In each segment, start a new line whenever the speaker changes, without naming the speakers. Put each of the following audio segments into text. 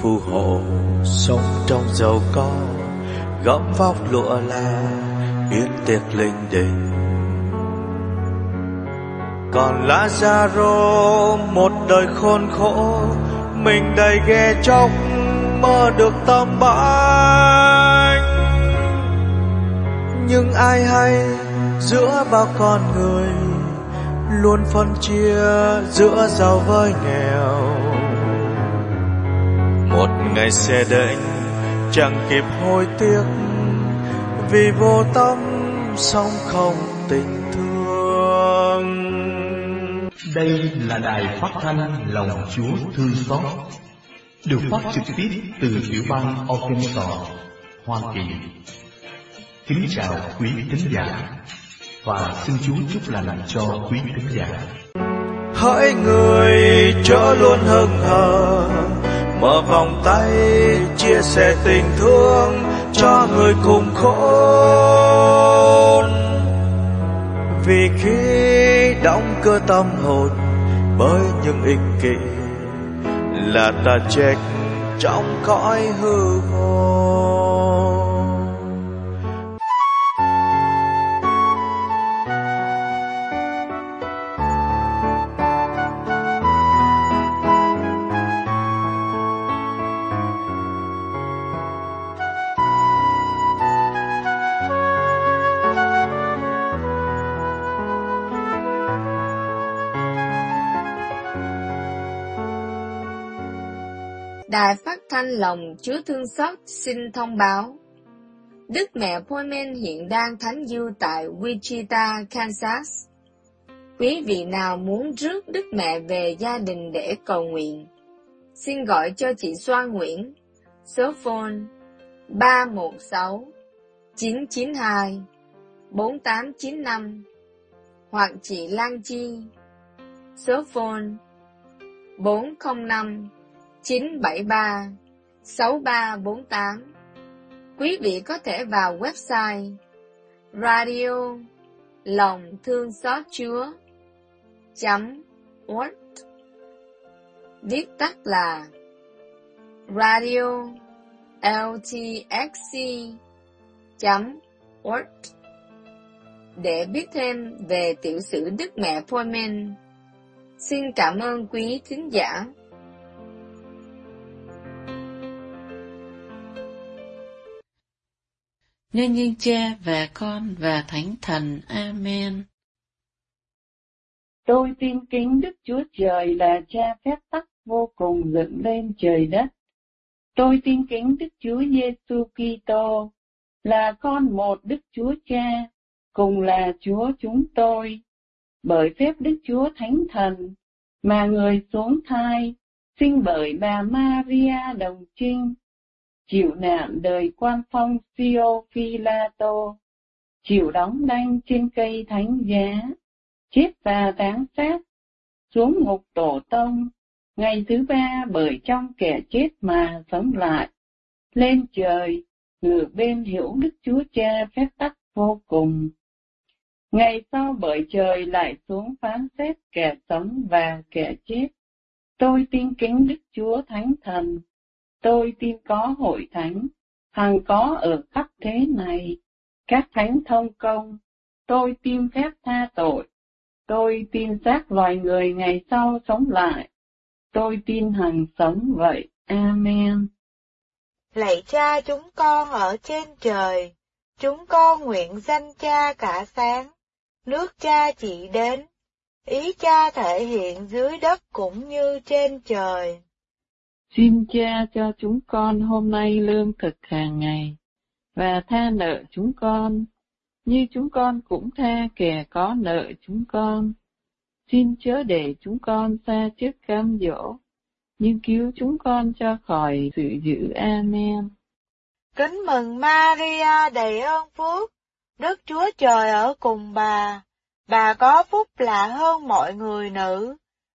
phù hộ. Sống trong giàu có, gấm vóc lụa là yến tiệc linh đình. Còn Lazaro một đời khôn khổ, mình đầy ghe chóc, mơ được tâm bánh. Nhưng ai hay giữa bao con người, luôn phân chia giữa giàu với nghèo ngày xe đệnh chẳng kịp hối tiếc vì vô tâm sống không tình thương
đây là đài phát thanh lòng chúa thương xót được phát trực tiếp từ tiểu bang Arkansas, Hoa Kỳ. Kính chào quý thính giả và xin Chúa chúc lành cho quý thính giả.
Hỡi người chớ luôn hững hờ, mở vòng tay, chia sẻ tình thương cho người cùng khốn. Vì khi đóng cơ tâm hồn bởi những ích kỷ là ta chết trong cõi hư vô
lòng Chúa Thương Xót xin thông báo. Đức mẹ Poimen hiện đang thánh du tại Wichita, Kansas. Quý vị nào muốn rước Đức mẹ về gia đình để cầu nguyện, xin gọi cho chị Xoa Nguyễn, số phone 316 992 4895 hoặc chị Lan Chi, số phone 405 973 6348. Quý vị có thể vào website radio lòng thương xót chúa chấm org viết tắt là radio ltxc chấm org để biết thêm về tiểu sử Đức Mẹ Poimen. Xin cảm ơn quý thính giả.
Nhân như Cha và Con và Thánh Thần. Amen.
Tôi tin kính Đức Chúa Trời là Cha phép tắc vô cùng dựng lên trời đất. Tôi tin kính Đức Chúa Giêsu Kitô là con một Đức Chúa Cha, cùng là Chúa chúng tôi. Bởi phép Đức Chúa Thánh Thần mà người xuống thai, sinh bởi bà Maria đồng trinh, chịu nạn đời quan phong Sio Tô, chịu đóng đanh trên cây thánh giá, chết và tán xác, xuống ngục tổ tông, ngày thứ ba bởi trong kẻ chết mà sống lại, lên trời, ngửa bên hiểu Đức Chúa Cha phép tắc vô cùng. Ngày sau bởi trời lại xuống phán xét kẻ sống và kẻ chết. Tôi tin kính Đức Chúa Thánh Thần, tôi tin có hội thánh, hằng có ở khắp thế này, các thánh thông công, tôi tin phép tha tội, tôi tin xác loài người ngày sau sống lại, tôi tin hằng sống vậy. Amen.
Lạy cha chúng con ở trên trời, chúng con nguyện danh cha cả sáng, nước cha chỉ đến, ý cha thể hiện dưới đất cũng như trên trời.
Xin cha cho chúng con hôm nay lương thực hàng ngày, và tha nợ chúng con, như chúng con cũng tha kẻ có nợ chúng con. Xin chớ để chúng con xa trước cam dỗ, nhưng cứu chúng con cho khỏi sự dữ. Amen.
Kính mừng Maria đầy ơn phước, Đức Chúa Trời ở cùng bà, bà có phúc lạ hơn mọi người nữ,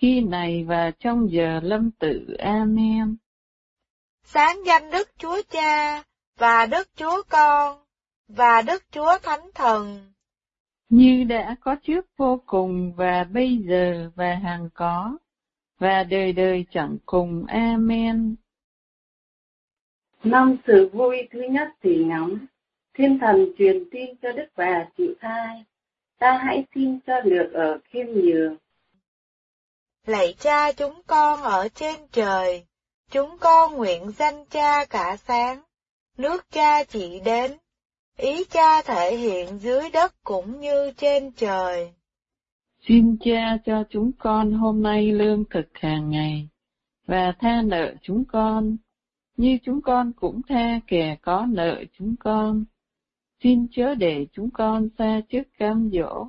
khi này và trong giờ lâm tử. Amen.
Sáng danh Đức Chúa Cha, và Đức Chúa Con, và Đức Chúa Thánh Thần.
Như đã có trước vô cùng và bây giờ và hằng có, và đời đời chẳng cùng. Amen.
Năm sự vui thứ nhất thì ngắm, thiên thần truyền tin cho Đức bà chịu thai, ta hãy xin cho được ở khiêm nhường.
Lạy cha chúng con ở trên trời, chúng con nguyện danh cha cả sáng, nước cha chỉ đến, ý cha thể hiện dưới đất cũng như trên trời.
Xin cha cho chúng con hôm nay lương thực hàng ngày, và tha nợ chúng con, như chúng con cũng tha kẻ có nợ chúng con. Xin chớ để chúng con xa trước cam dỗ,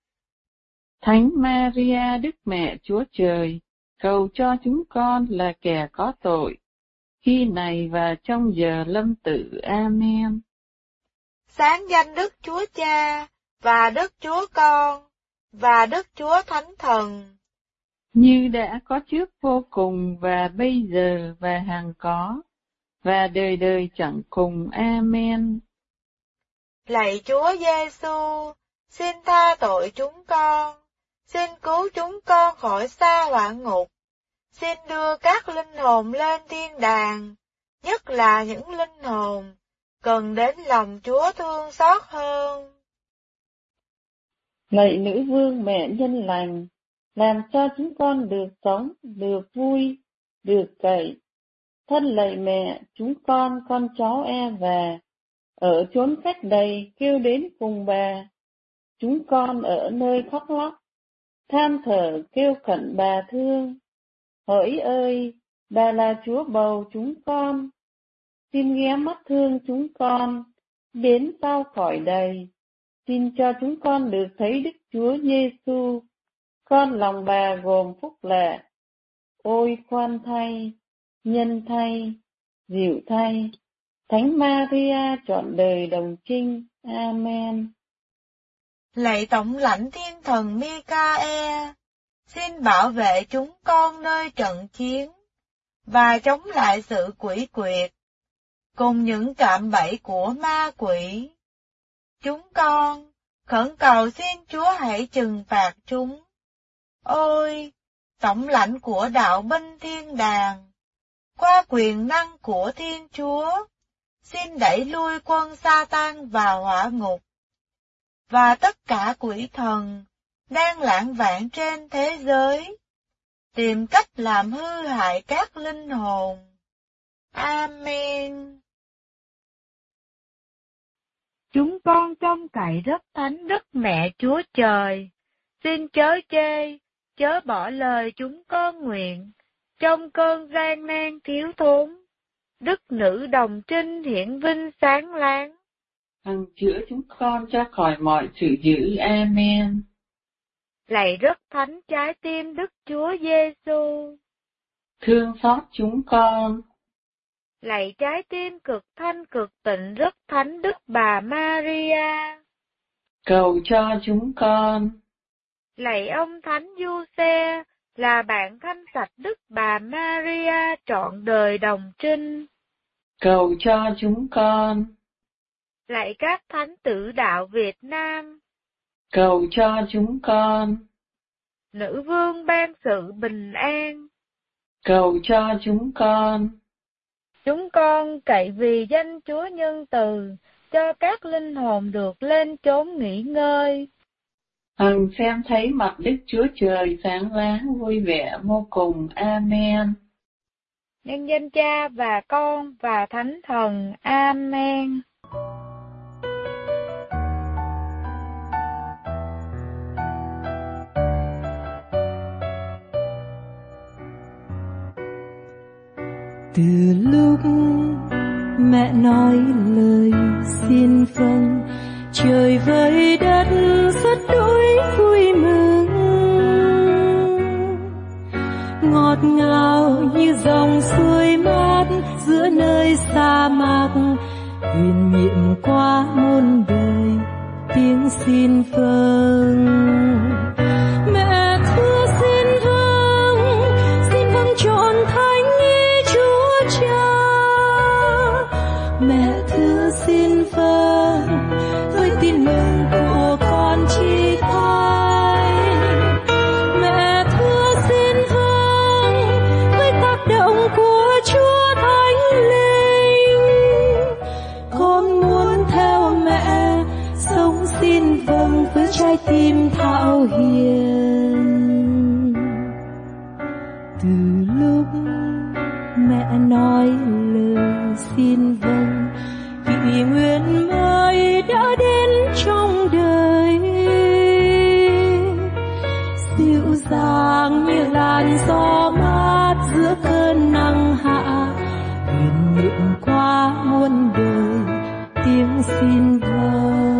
Thánh Maria Đức Mẹ Chúa Trời, cầu cho chúng con là kẻ có tội, khi này và trong giờ lâm tử. Amen.
Sáng danh Đức Chúa Cha, và Đức Chúa Con, và Đức Chúa Thánh Thần.
Như đã có trước vô cùng và bây giờ và hằng có, và đời đời chẳng cùng. Amen.
Lạy Chúa Giêsu, xin tha tội chúng con, xin cứu chúng con khỏi xa hỏa ngục, xin đưa các linh hồn lên thiên đàng, nhất là những linh hồn cần đến lòng Chúa thương xót hơn.
Lạy nữ vương mẹ nhân lành, làm cho chúng con được sống, được vui, được cậy. Thân lạy mẹ, chúng con, con cháu e về, ở chốn cách đầy kêu đến cùng bà. Chúng con ở nơi khóc lóc, than thở kêu khẩn bà thương. Hỡi ơi, bà là Chúa bầu chúng con, xin ghé mắt thương chúng con, đến sao khỏi đầy. Xin cho chúng con được thấy Đức Chúa Giêsu, con lòng bà gồm phúc lệ. Ôi khoan thay, nhân thay, dịu thay, Thánh Maria trọn đời đồng trinh. Amen.
Lạy Tổng lãnh Thiên Thần Mikae, xin bảo vệ chúng con nơi trận chiến, và chống lại sự quỷ quyệt, cùng những cạm bẫy của ma quỷ. Chúng con, khẩn cầu xin Chúa hãy trừng phạt chúng. Ôi, tổng lãnh của đạo binh thiên đàng, qua quyền năng của Thiên Chúa, xin đẩy lui quân sa tan vào hỏa ngục. Và tất cả quỷ thần đang lãng vạn trên thế giới, tìm cách làm hư hại các linh hồn. Amen.
Chúng con trông cậy rất thánh Đức Mẹ Chúa Trời, xin chớ chê, chớ bỏ lời chúng con nguyện, trong cơn gian nan thiếu thốn. Đức nữ đồng trinh hiển vinh sáng láng.
Hằng chữa chúng con cho khỏi mọi sự dữ. Amen.
Lạy rất thánh trái tim Đức Chúa Giêsu.
Thương xót chúng con.
Lạy trái tim cực thanh cực tịnh rất thánh Đức Bà Maria.
Cầu cho chúng con.
Lạy ông Thánh Du Xe, là bạn thanh sạch Đức Bà Maria trọn đời đồng trinh.
Cầu cho chúng con.
Lạy các thánh tử đạo Việt Nam.
Cầu cho chúng con.
Nữ vương ban sự bình an.
Cầu cho chúng con.
Chúng con cậy vì danh Chúa nhân từ, cho các linh hồn được lên chốn nghỉ ngơi.
Hằng xem thấy mặt Đức Chúa Trời sáng láng vui vẻ vô cùng. Amen.
Nhân danh Cha và Con và Thánh Thần. Amen.
Từ lúc mẹ nói lời xin vâng, trời với đất rất đỗi vui mừng. Ngọt ngào như dòng suối mát giữa nơi sa mạc huyền nhiệm qua muôn đời tiếng xin vâng. Dịu dàng như làn gió mát giữa cơn nắng hạ. Huyền niệm qua muôn đời, tiếng xin vâng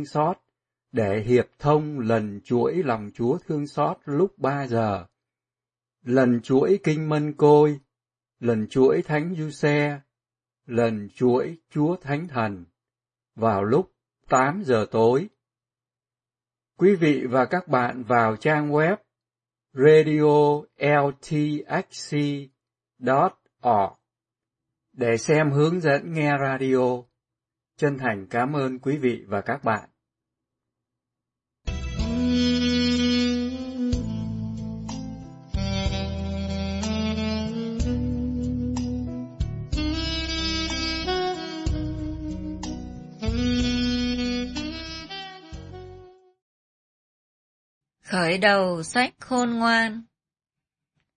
Thương Xót để hiệp thông lần chuỗi Lòng Chúa Thương Xót lúc ba giờ, lần chuỗi Kinh Mân Côi, lần chuỗi Thánh Du Xe, lần chuỗi Chúa Thánh Thần vào lúc 8 giờ tối. Quý vị và các bạn vào trang web radio.ltxc.org để xem hướng dẫn nghe radio. Chân thành cảm ơn quý vị và các bạn.
Khởi đầu sách khôn ngoan.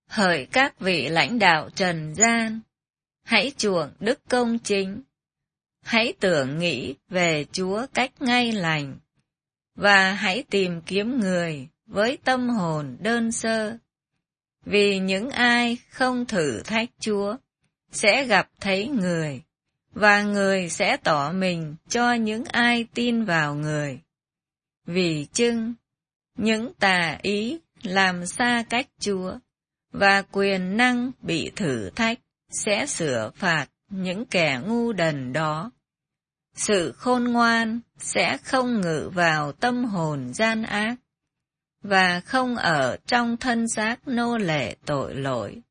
Hỡi các vị lãnh đạo trần gian, hãy chuộng đức công chính, hãy tưởng nghĩ về Chúa cách ngay lành, và hãy tìm kiếm người với tâm hồn đơn sơ. Vì những ai không thử thách Chúa sẽ gặp thấy người, và người sẽ tỏ mình cho những ai tin vào người. Vì chưng, những tà ý làm xa cách Chúa, và quyền năng bị thử thách sẽ sửa phạt những kẻ ngu đần đó. Sự khôn ngoan sẽ không ngự vào tâm hồn gian ác, và không ở trong thân xác nô lệ tội lỗi.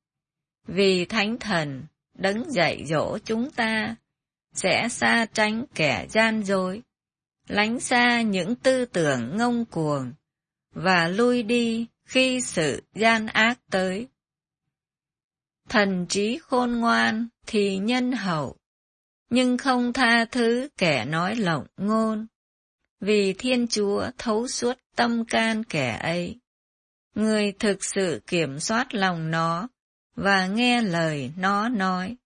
Vì Thánh Thần đấng dạy dỗ chúng ta sẽ xa tránh kẻ gian dối, lánh xa những tư tưởng ngông cuồng, và lui đi khi sự gian ác tới. Thần trí khôn ngoan thì nhân hậu, nhưng không tha thứ kẻ nói lộng ngôn, vì Thiên Chúa thấu suốt tâm can kẻ ấy. Người thực sự kiểm soát lòng nó và nghe lời nó nói.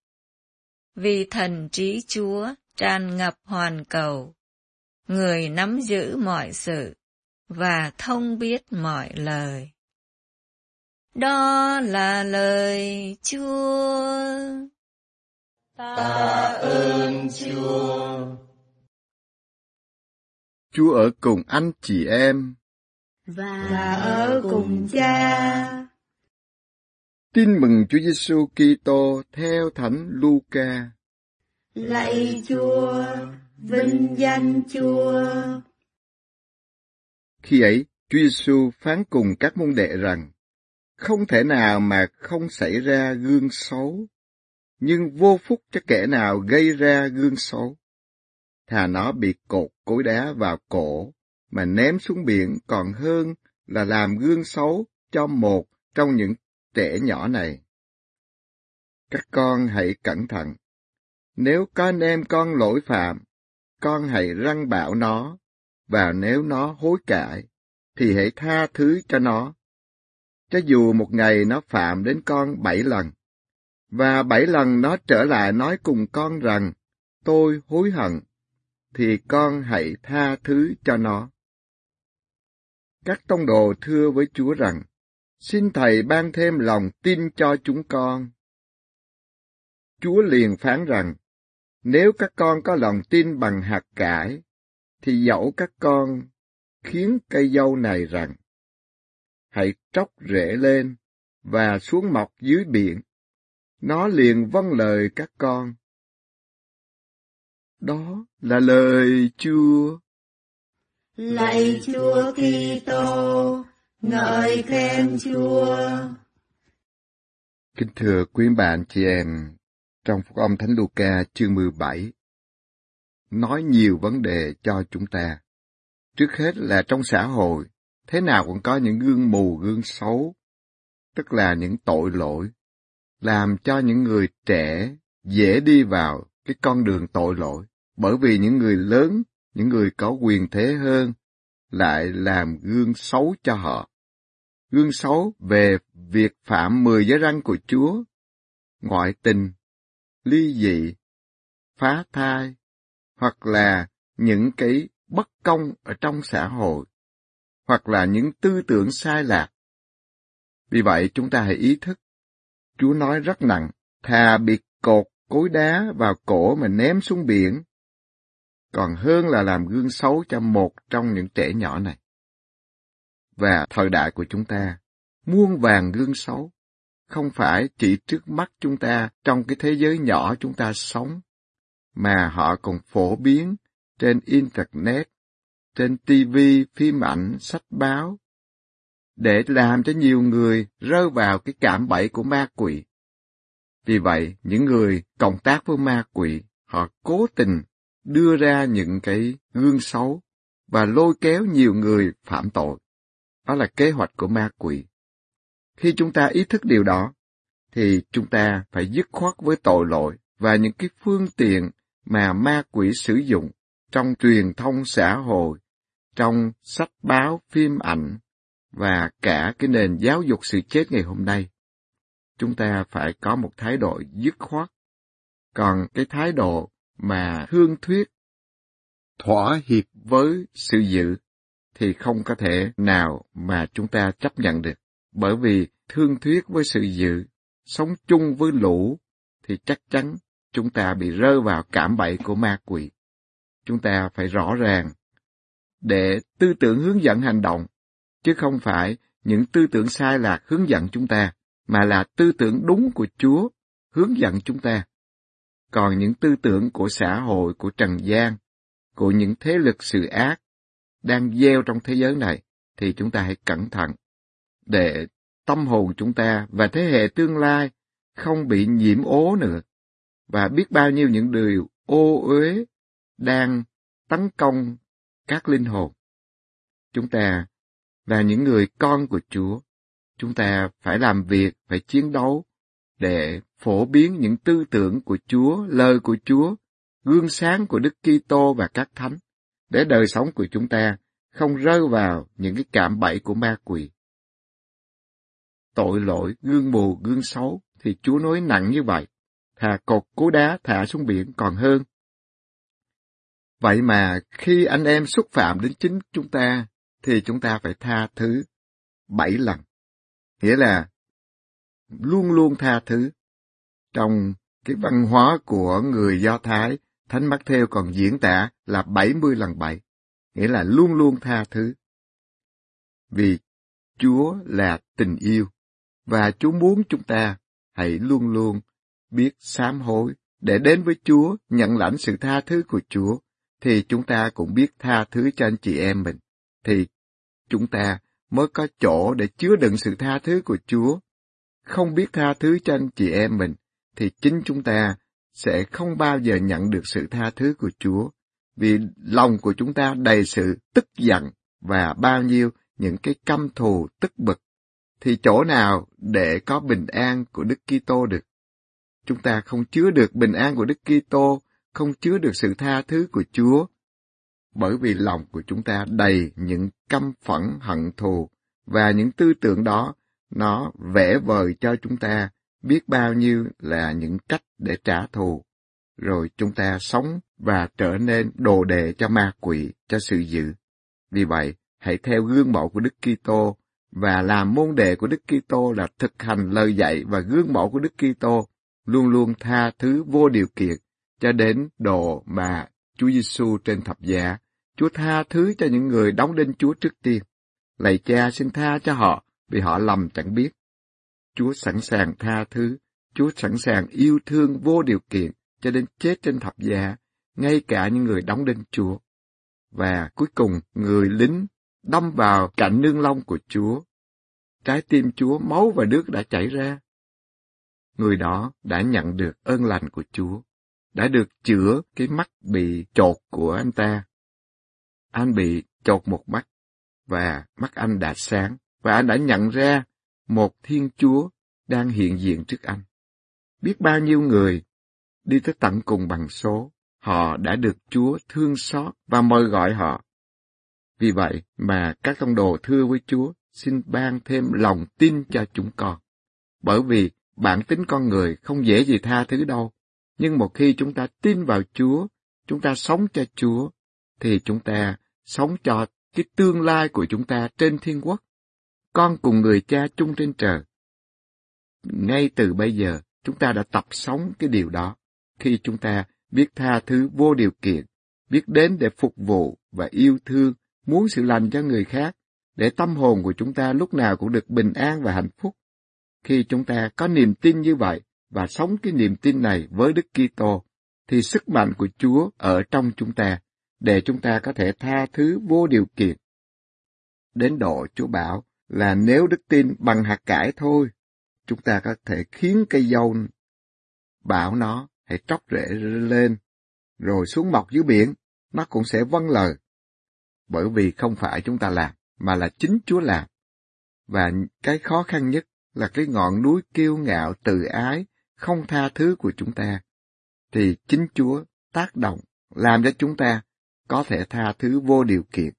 Vì thần trí Chúa tràn ngập hoàn cầu, người nắm giữ mọi sự và thông biết mọi lời. Đó là lời Chúa.
Ta ơn Chúa.
Chúa ở cùng anh chị em.
Và, và ở cùng cha.
Tin mừng Chúa Giêsu Kitô theo Thánh Luca.
Lạy Chúa, vinh danh Chúa.
Khi ấy, Chúa Giêsu phán cùng các môn đệ rằng, không thể nào mà không xảy ra gương xấu, nhưng vô phúc cho kẻ nào gây ra gương xấu. Thà nó bị cột cối đá vào cổ, mà ném xuống biển còn hơn là làm gương xấu cho một trong những trẻ nhỏ này. Các con hãy cẩn thận. Nếu có anh em con lỗi phạm, con hãy răng bảo nó, và nếu nó hối cải, thì hãy tha thứ cho nó. Cho dù một ngày nó phạm đến con bảy lần, và bảy lần nó trở lại nói cùng con rằng, tôi hối hận, thì con hãy tha thứ cho nó. Các tông đồ thưa với Chúa rằng, xin Thầy ban thêm lòng tin cho chúng con. Chúa liền phán rằng, nếu các con có lòng tin bằng hạt cải, thì dẫu các con khiến cây dâu này rằng, hãy tróc rễ lên và xuống mọc dưới biển, nó liền vâng lời các con. Đó là lời Chúa.
Lạy Chúa Kitô, ngợi khen Chúa.
Kính thưa quý bạn chị em, trong Phúc âm Thánh Luca chương 17, nói nhiều vấn đề cho chúng ta. Trước hết là trong xã hội, thế nào cũng có những gương mù gương xấu, tức là những tội lỗi, làm cho những người trẻ dễ đi vào cái con đường tội lỗi, bởi vì những người lớn, những người có quyền thế hơn, lại làm gương xấu cho họ. Gương xấu về việc phạm mười giới răng của Chúa, ngoại tình, ly dị, phá thai, hoặc là những cái bất công ở trong xã hội, hoặc là những tư tưởng sai lạc. Vì vậy chúng ta hãy ý thức, Chúa nói rất nặng, thà bị cột cối đá vào cổ mà ném xuống biển, còn hơn là làm gương xấu cho một trong những trẻ nhỏ này. Và thời đại của chúng ta, muôn vàng gương xấu, không phải chỉ trước mắt chúng ta trong cái thế giới nhỏ chúng ta sống, mà họ còn phổ biến trên Internet, trên TV, phim ảnh, sách báo, để làm cho nhiều người rơi vào cái cảm bẫy của ma quỷ. Vì vậy, những người cộng tác với ma quỷ, họ cố tình đưa ra những cái gương xấu và lôi kéo nhiều người phạm tội. Đó là kế hoạch của ma quỷ. Khi chúng ta ý thức điều đó, thì chúng ta phải dứt khoát với tội lỗi và những cái phương tiện mà ma quỷ sử dụng trong truyền thông xã hội, trong sách báo, phim ảnh và cả cái nền giáo dục sự chết ngày hôm nay. Chúng ta phải có một thái độ dứt khoát. Còn cái thái độ mà thương thuyết, thỏa hiệp với sự dự thì không có thể nào mà chúng ta chấp nhận được. Bởi vì thương thuyết với sự dự sống chung với lũ, thì chắc chắn chúng ta bị rơi vào cảm bẫy của ma quỷ. Chúng ta phải rõ ràng để tư tưởng hướng dẫn hành động, chứ không phải những tư tưởng sai lạc hướng dẫn chúng ta, mà là tư tưởng đúng của Chúa hướng dẫn chúng ta. Còn những tư tưởng của xã hội, của trần gian, của những thế lực sự ác đang gieo trong thế giới này, thì chúng ta hãy cẩn thận để tâm hồn chúng ta và thế hệ tương lai không bị nhiễm ố nữa và biết bao nhiêu những điều ô uế đang tấn công các linh hồn. Chúng ta là những người con của Chúa. Chúng ta phải làm việc, phải chiến đấu để phổ biến những tư tưởng của Chúa, lời của Chúa, gương sáng của Đức Kitô và các thánh, để đời sống của chúng ta không rơi vào những cái cảm bẫy của ma quỷ. Tội lỗi, gương mù, gương xấu thì Chúa nói nặng như vậy, thà cột cú đá thả xuống biển còn hơn. Vậy mà khi anh em xúc phạm đến chính chúng ta, thì chúng ta phải tha thứ bảy lần. Nghĩa là luôn luôn tha thứ. Trong cái văn hóa của người Do Thái, Thánh Mắc Theo còn diễn tả là 70 lần bảy, nghĩa là luôn luôn tha thứ. Vì Chúa là tình yêu, và Chúa muốn chúng ta hãy luôn luôn biết sám hối để đến với Chúa, nhận lãnh sự tha thứ của Chúa, thì chúng ta cũng biết tha thứ cho anh chị em mình, thì chúng ta mới có chỗ để chứa đựng sự tha thứ của Chúa. Không biết tha thứ cho anh chị em mình, thì chính chúng ta sẽ không bao giờ nhận được sự tha thứ của Chúa, vì lòng của chúng ta đầy sự tức giận và bao nhiêu những cái căm thù tức bực, thì chỗ nào để có bình an của Đức Kitô được? Chúng ta không chứa được bình an của Đức Kitô, không chứa được sự tha thứ của Chúa, bởi vì lòng của chúng ta đầy những căm phẫn, hận thù, và những tư tưởng đó, nó vẽ vời cho chúng ta biết bao nhiêu là những cách để trả thù. Rồi chúng ta sống và trở nên đồ đệ cho ma quỷ, cho sự dữ. Vì vậy, hãy theo gương mẫu của Đức Kitô, và làm môn đệ của Đức Kitô là thực hành lời dạy và gương mẫu của Đức Kitô, luôn luôn tha thứ vô điều kiện cho đến độ mà Chúa Giêsu trên thập giá. Chúa tha thứ cho những người đóng đinh Chúa trước tiên. Lạy cha xin tha cho họ vì họ lầm chẳng biết. Chúa sẵn sàng tha thứ, Chúa sẵn sàng yêu thương vô điều kiện cho đến chết trên thập giá, ngay cả những người đóng đinh Chúa. Và cuối cùng, người lính đâm vào cạnh nương long của Chúa. Trái tim Chúa máu và nước đã chảy ra. Người đó đã nhận được ơn lành của Chúa, đã được chữa cái mắt bị chột của anh ta anh bị chột một mắt, và mắt anh đã sáng, và anh đã nhận ra một Thiên Chúa đang hiện diện trước anh. Biết bao nhiêu người đi tới tận cùng bằng số, họ đã được Chúa thương xót và mời gọi họ. Vì vậy mà các tông đồ thưa với Chúa, xin ban thêm lòng tin cho chúng con. Bởi vì bản tính con người không dễ gì tha thứ đâu. Nhưng một khi chúng ta tin vào Chúa, chúng ta sống cho Chúa, thì chúng ta sống cho cái tương lai của chúng ta trên thiên quốc. Con cùng người cha chung trên trời. Ngay từ bây giờ, chúng ta đã tập sống cái điều đó. Khi chúng ta biết tha thứ vô điều kiện, biết đến để phục vụ và yêu thương, muốn sự lành cho người khác, để tâm hồn của chúng ta lúc nào cũng được bình an và hạnh phúc. Khi chúng ta có niềm tin như vậy và sống cái niềm tin này với Đức Kitô, thì sức mạnh của Chúa ở trong chúng ta để chúng ta có thể tha thứ vô điều kiện. Đến độ Chúa bảo là nếu đức tin bằng hạt cải thôi, chúng ta có thể khiến cây dâu bảo nó hãy tróc rễ lên, rồi xuống mọc dưới biển, nó cũng sẽ vâng lời. Bởi vì không phải chúng ta làm, mà là chính Chúa làm. Và cái khó khăn nhất là cái ngọn núi kiêu ngạo từ ái, không tha thứ của chúng ta. Thì chính Chúa tác động, làm cho chúng ta có thể tha thứ vô điều kiện,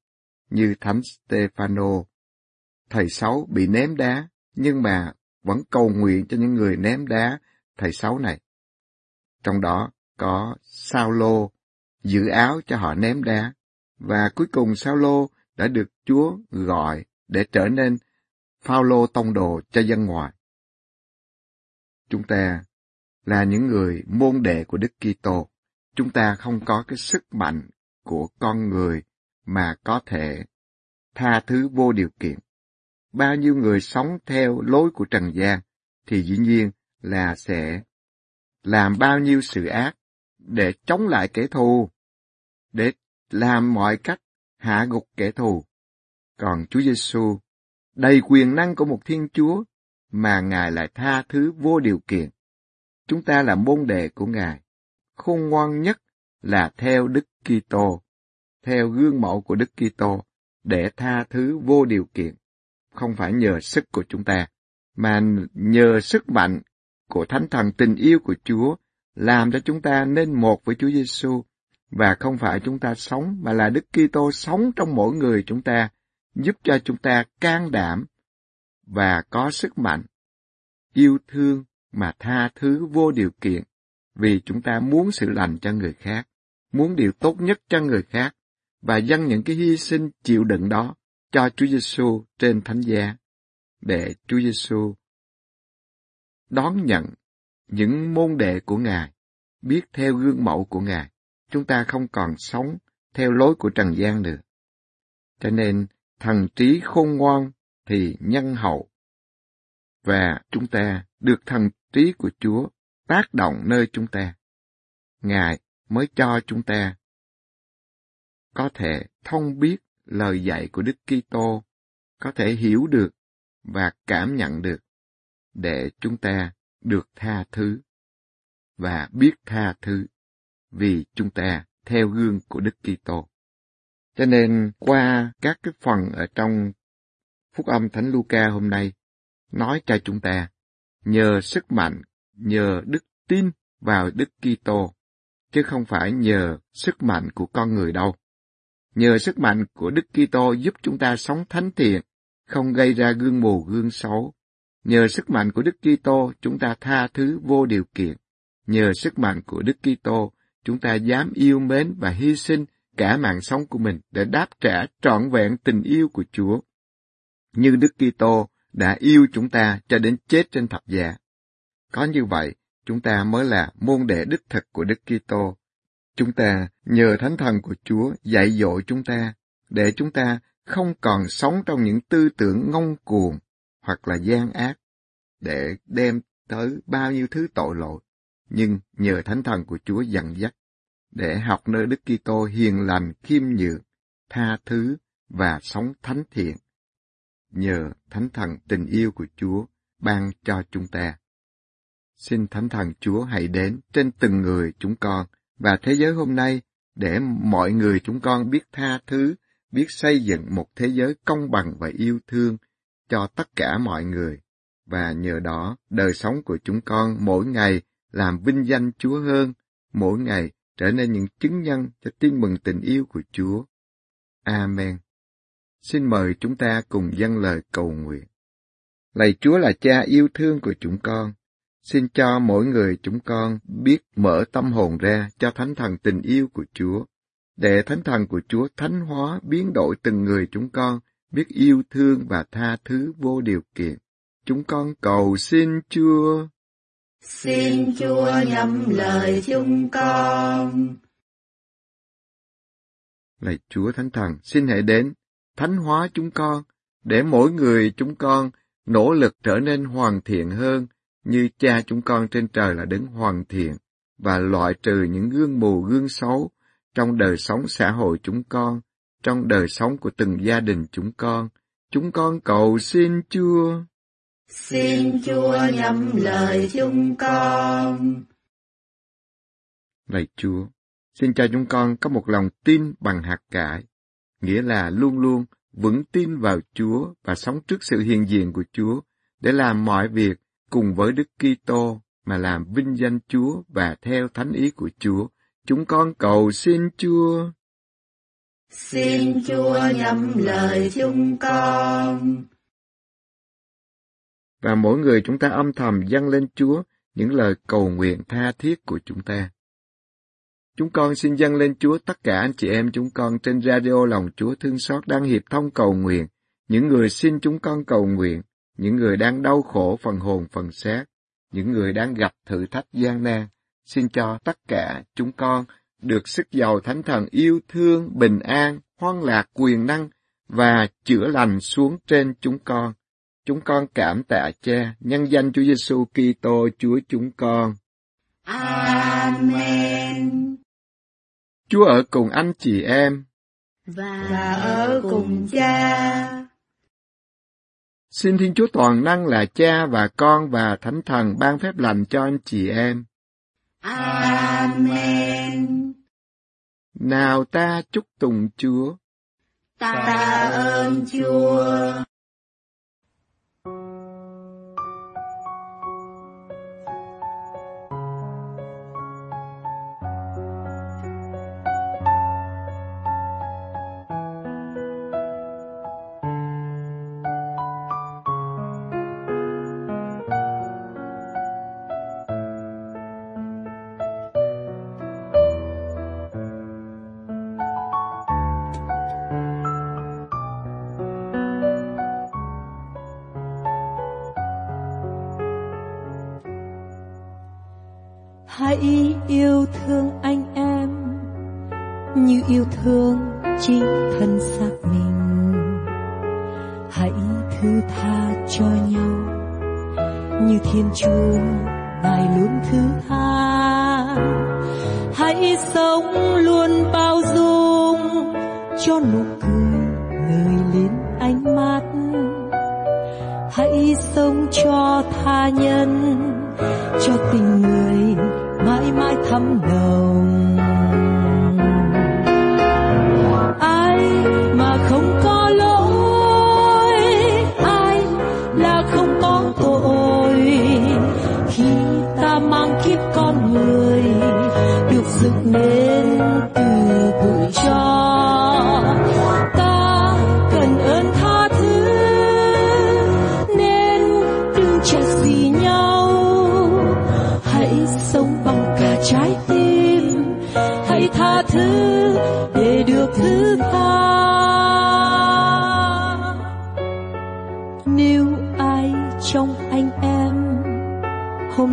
như Thánh Stefano. Thầy Sáu bị ném đá, nhưng mà vẫn cầu nguyện cho những người ném đá thầy Sáu này. Trong đó có Saulo giữ áo cho họ ném đá, và cuối cùng Saulo đã được Chúa gọi để trở nên Phaolô tông đồ cho dân ngoài. Chúng ta là những người môn đệ của Đức Kitô, chúng ta không có cái sức mạnh của con người mà có thể tha thứ vô điều kiện. Bao nhiêu người sống theo lối của Trần gian thì dĩ nhiên là sẽ làm bao nhiêu sự ác để chống lại kẻ thù, để làm mọi cách hạ gục kẻ thù. Còn Chúa Giêsu đầy quyền năng của một Thiên Chúa mà Ngài lại tha thứ vô điều kiện. Chúng ta là môn đệ của Ngài. Khôn ngoan nhất là theo Đức Kitô, theo gương mẫu của Đức Kitô để tha thứ vô điều kiện, không phải nhờ sức của chúng ta, mà nhờ sức mạnh của Thánh Thần tình yêu của Chúa làm cho chúng ta nên một với Chúa Giêsu. Và không phải chúng ta sống mà là Đức Kitô sống trong mỗi người chúng ta, giúp cho chúng ta can đảm và có sức mạnh, yêu thương mà tha thứ vô điều kiện vì chúng ta muốn sự lành cho người khác, muốn điều tốt nhất cho người khác và dâng những cái hy sinh chịu đựng đó cho Chúa Giêsu trên thánh giá để Chúa Giêsu đón nhận những môn đệ của Ngài, biết theo gương mẫu của Ngài. Chúng ta không còn sống theo lối của trần gian nữa. Cho nên, thần trí khôn ngoan thì nhân hậu. Và chúng ta được thần trí của Chúa tác động nơi chúng ta. Ngài mới cho chúng ta có thể thông biết lời dạy của Đức Kitô, có thể hiểu được và cảm nhận được để chúng ta được tha thứ và biết tha thứ vì chúng ta theo gương của Đức Kitô. Cho nên qua các cái phần ở trong Phúc âm Thánh Luca hôm nay nói cho chúng ta nhờ sức mạnh, nhờ đức tin vào Đức Kitô chứ không phải nhờ sức mạnh của con người đâu. Nhờ sức mạnh của Đức Kitô giúp chúng ta sống thánh thiện, không gây ra gương mù gương xấu. Nhờ sức mạnh của Đức Kitô, chúng ta tha thứ vô điều kiện. Nhờ sức mạnh của Đức Kitô, chúng ta dám yêu mến và hy sinh cả mạng sống của mình để đáp trả trọn vẹn tình yêu của Chúa. Như Đức Kitô đã yêu chúng ta cho đến chết trên thập giá. Có như vậy, chúng ta mới là môn đệ đích thực của Đức Kitô. Chúng ta nhờ Thánh Thần của Chúa dạy dỗ chúng ta, để chúng ta không còn sống trong những tư tưởng ngông cuồng hoặc là gian ác, để đem tới bao nhiêu thứ tội lỗi, nhưng nhờ Thánh Thần của Chúa dặn dắt, để học nơi Đức Kitô hiền lành, khiêm nhường, tha thứ và sống thánh thiện. Nhờ Thánh Thần tình yêu của Chúa ban cho chúng ta. Xin Thánh Thần Chúa hãy đến trên từng người chúng con và thế giới hôm nay để mọi người chúng con biết tha thứ, biết xây dựng một thế giới công bằng và yêu thương cho tất cả mọi người. Và nhờ đó, đời sống của chúng con mỗi ngày làm vinh danh Chúa hơn, mỗi ngày trở nên những chứng nhân cho tin mừng tình yêu của Chúa. Amen. Xin mời chúng ta cùng dâng lời cầu nguyện. Lạy Chúa là cha yêu thương của chúng con, Xin cho mỗi người chúng con biết mở tâm hồn ra cho Thánh Thần tình yêu của Chúa, để Thánh Thần của Chúa thánh hóa biến đổi từng người chúng con, biết yêu thương và tha thứ vô điều kiện. Chúng con cầu xin Chúa.
Xin Chúa nhắm lời chúng con.
Lạy Chúa Thánh Thần, xin hãy đến, thánh hóa chúng con, để mỗi người chúng con nỗ lực trở nên hoàn thiện hơn, như cha chúng con trên trời là đấng hoàn thiện và loại trừ những gương mù gương xấu trong đời sống xã hội chúng con, trong đời sống của từng gia đình chúng con. Chúng con cầu xin Chúa.
Xin Chúa nhắm lời chúng con.
Lạy Chúa, xin cho chúng con có một lòng tin bằng hạt cải, nghĩa là luôn luôn vững tin vào Chúa và sống trước sự hiện diện của Chúa để làm mọi việc cùng với Đức Kitô mà làm vinh danh Chúa và theo thánh ý của Chúa. Chúng con cầu xin Chúa.
Xin Chúa nhắm lời chúng con.
Và mỗi người chúng ta âm thầm dâng lên Chúa những lời cầu nguyện tha thiết của chúng ta. Chúng con xin dâng lên Chúa tất cả anh chị em chúng con trên radio lòng Chúa thương xót đang hiệp thông cầu nguyện, những người xin chúng con cầu nguyện, những người đang đau khổ phần hồn phần xác, những người đang gặp thử thách gian nan, xin cho tất cả chúng con được sức giàu thánh thần yêu thương, bình an, hoan lạc, quyền năng và chữa lành xuống trên chúng con. Chúng con cảm tạ Cha, nhân danh Chúa Giêsu Kitô Chúa chúng con.
Amen.
Chúa ở cùng anh chị em
và, và ở cùng cha.
Xin Thiên Chúa Toàn Năng là Cha và Con và Thánh Thần ban phép lành cho anh chị em.
Amen.
Nào ta chúc tùng Chúa.
Ta ơn Chúa.
hãy yêu thương anh em như yêu thương chính thân xác mình. Hãy thứ tha cho nhau như thiên chúa ngài luôn thứ tha. Hãy sống luôn bao dung cho nụ cười nơi lên ánh mắt. Hãy sống cho tha nhân, cho tình người thấm nồng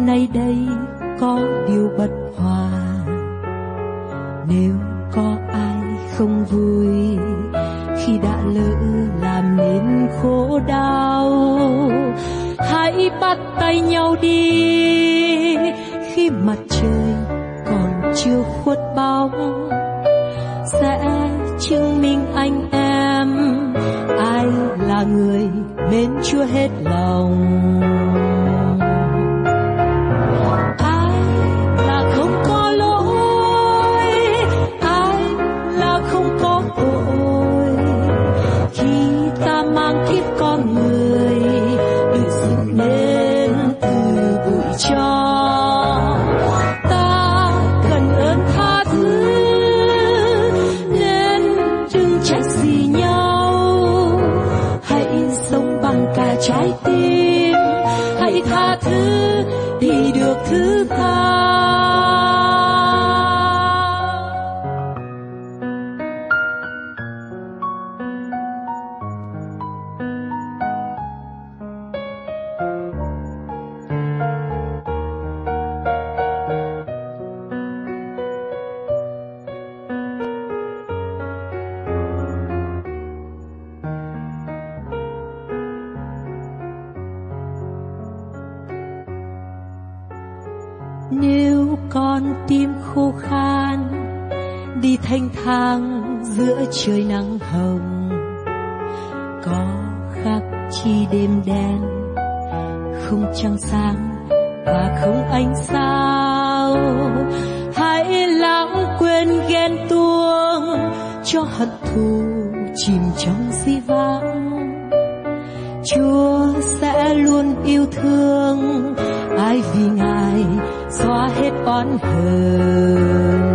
nay đây có điều bất hòa. Nếu có ai không vui khi đã lỡ làm nên khổ đau, hãy bắt tay nhau đi. Khi mặt trời còn chưa khuất bóng sẽ chứng minh anh em ai là người mến chưa hết lòng. cho hận thù chìm trong di vãng Chúa sẽ luôn yêu thương, ai vì Ngài xóa hết oán hờn.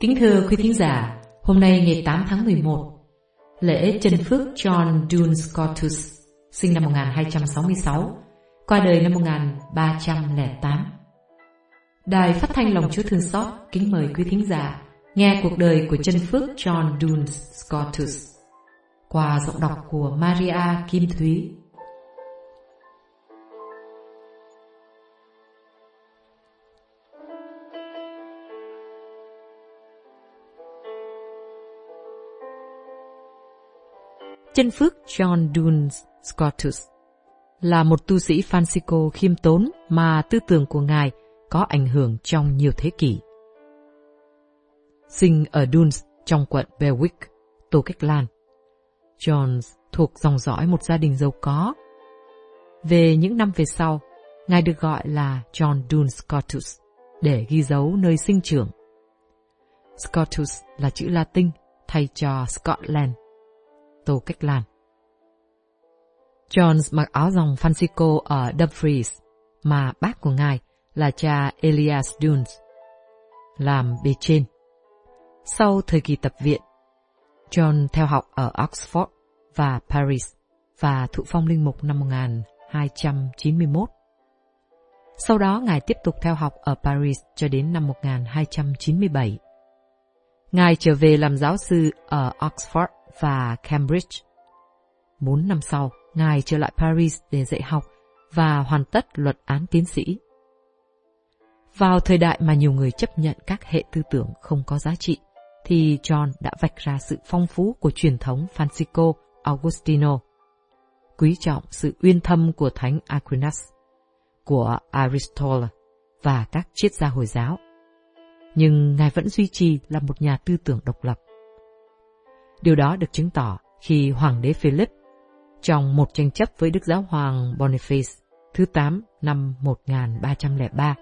Kính thưa quý thính giả, hôm nay ngày 8 tháng 11, lễ chân phước John Dune Scotus, sinh năm 1266, qua đời năm 1308. Đài phát thanh lòng Chúa thương xót kính mời quý thính giả nghe cuộc đời của chân phước John Duns Scotus qua giọng đọc của Maria Kim Thúy. Chân phước John Duns Scotus là một tu sĩ Francisco khiêm tốn mà tư tưởng của Ngài có ảnh hưởng trong nhiều thế kỷ. Sinh ở Duns trong quận Berwick, Tô Cách Lan. Jones thuộc dòng dõi một gia đình giàu có. Về những năm về sau, Ngài được gọi là John Duns Scotus để ghi dấu nơi sinh trưởng. Scotus là chữ Latin thay cho Scotland Tô Cách Lan. Jones mặc áo dòng Francisco ở Dumfries, mà bác của ngài là cha Elias Dunes, làm bề trên. Sau thời kỳ tập viện, John theo học ở Oxford và Paris và thụ phong linh mục năm 1291. Sau đó Ngài tiếp tục theo học ở Paris cho đến năm 1297. Ngài trở về làm giáo sư ở Oxford và Cambridge. Bốn năm sau, Ngài trở lại Paris để dạy học và hoàn tất luật án tiến sĩ. Vào thời đại mà nhiều người chấp nhận các hệ tư tưởng không có giá trị, thì John đã vạch ra sự phong phú của truyền thống Francisco Augustino, quý trọng sự uyên thâm của Thánh Aquinas, của Aristotle và các triết gia Hồi giáo. Nhưng Ngài vẫn duy trì là một nhà tư tưởng độc lập. Điều đó được chứng tỏ khi Hoàng đế Philip, trong một tranh chấp với Đức Giáo Hoàng Boniface thứ 8 năm 1303,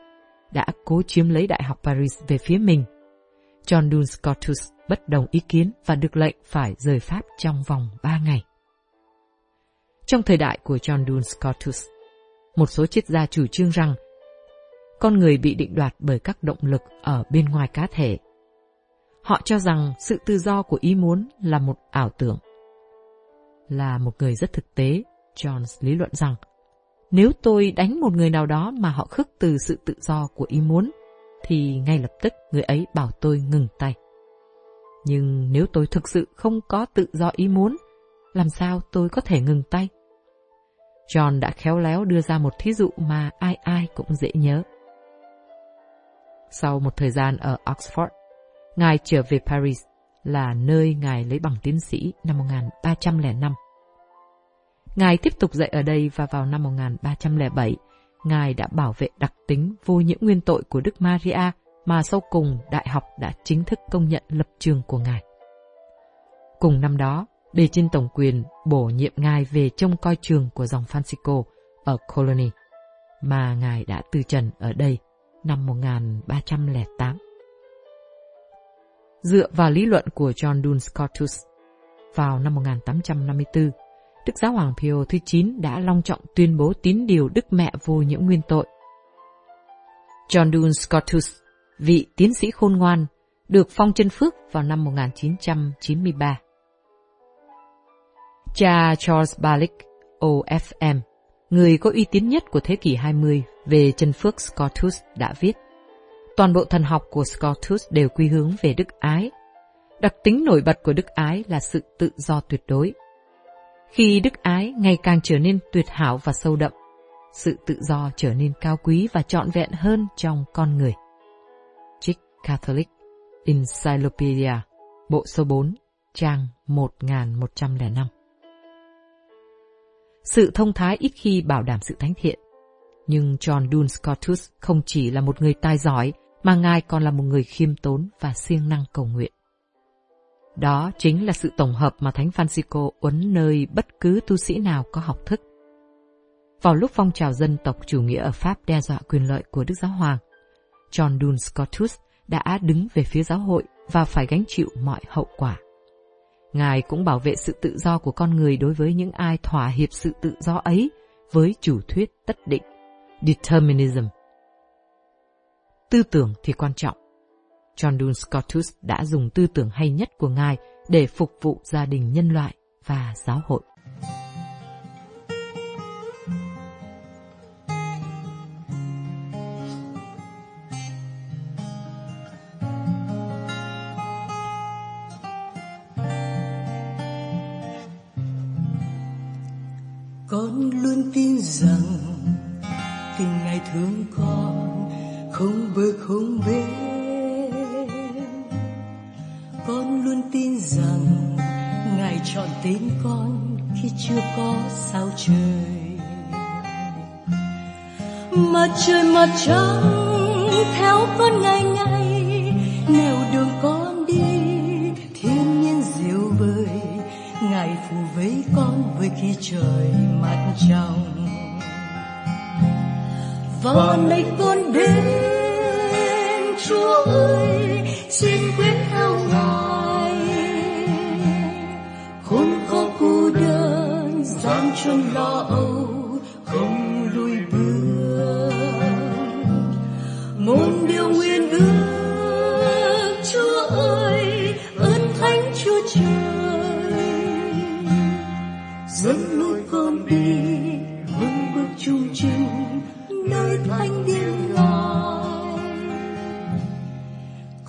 đã cố chiếm lấy Đại học Paris về phía mình. John Dun Scotus bất đồng ý kiến và được lệnh phải rời Pháp trong vòng 3 ngày. Trong thời đại của John Dun Scotus, một số triết gia chủ trương rằng con người bị định đoạt bởi các động lực ở bên ngoài cá thể Họ cho rằng sự tự do của ý muốn là một ảo tưởng. Là một người rất thực tế, Jones lý luận rằng nếu tôi đánh một người nào đó mà họ khước từ sự tự do của ý muốn, thì ngay lập tức người ấy bảo tôi ngừng tay. Nhưng nếu tôi thực sự không có tự do ý muốn, làm sao tôi có thể ngừng tay? John đã khéo léo đưa ra một thí dụ mà ai ai cũng dễ nhớ. Sau một thời gian ở Oxford, Ngài trở về Paris là nơi Ngài lấy bằng tiến sĩ năm 1305. Ngài tiếp tục dạy ở đây và vào năm 1307, Ngài đã bảo vệ đặc tính vô nhiễm nguyên tội của Đức Maria mà sau cùng Đại học đã chính thức công nhận lập trường của Ngài. Cùng năm đó, bề trên tổng quyền bổ nhiệm Ngài về trông coi trường của dòng Francisco ở Colony, mà Ngài đã từ trần ở đây năm 1308 dựa vào lý luận của John Dun Scotus. Vào năm 1854, Đức Giáo Hoàng Pio thứ 9 đã long trọng tuyên bố tín điều Đức Mẹ vô nhiễm nguyên tội. John Dun Scotus, vị tiến sĩ khôn ngoan, được phong chân phước vào năm 1993. Cha Charles Balick, OFM, người có uy tín nhất của thế kỷ 20 về chân phước Scotus đã viết Toàn bộ thần học của Scotus đều quy hướng về đức ái. Đặc tính nổi bật của đức ái là sự tự do tuyệt đối. Khi đức ái ngày càng trở nên tuyệt hảo và sâu đậm, sự tự do trở nên cao quý và trọn vẹn hơn trong con người. Trích Catholic Encyclopedia, bộ số 4, trang 1105. Sự thông thái ít khi bảo đảm sự thánh thiện, nhưng John Dun Scotus không chỉ là một người tài giỏi mà Ngài còn là một người khiêm tốn và siêng năng cầu nguyện. Đó chính là sự tổng hợp mà Thánh Francisco uấn nơi bất cứ tu sĩ nào có học thức. Vào lúc phong trào dân tộc chủ nghĩa ở Pháp đe dọa quyền lợi của Đức Giáo Hoàng, John Dun Scotus đã đứng về phía giáo hội và phải gánh chịu mọi hậu quả. Ngài cũng bảo vệ sự tự do của con người đối với những ai thỏa hiệp sự tự do ấy với chủ thuyết tất định, determinism, Tư tưởng thì quan trọng. John Dun Scotus đã dùng tư tưởng hay nhất của Ngài để phục vụ gia đình nhân loại và giáo hội.
Mặt trời mặt trăng theo con ngày ngày. Nẻo đường con đi, thiên nhiên diệu vời. Ngài phù với con với khi trời mặt trong và nay con đến chúa ơi, xin quyết theo ngài. Khốn khó cô đơn gian truân lo âu, không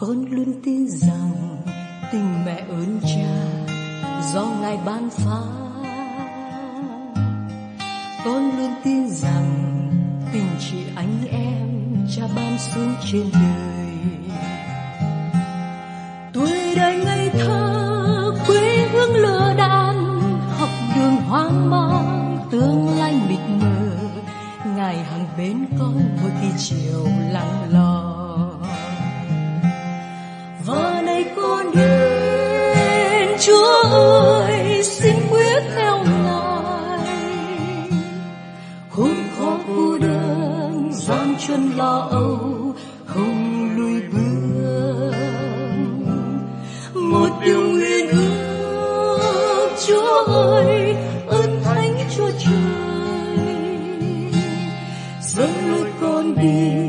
con luôn tin rằng tình mẹ ơn cha do ngài ban phát con luôn tin rằng tình chị anh em cha ban xuống trên đời. Tuổi đời ngây thơ, quê hương lửa đan học đường hoang mang, tương lai mịt mờ. Ngài hàng bên con mỗi khi chiều lặng lò và nay con đến chúa ơi, xin quyết theo ngài. Khốn khó cô đơn gian truân lo âu, không lùi bước. Một điều nguyện ước, chúa ơi, ơn thánh chúa trời. Dẫn lối con đi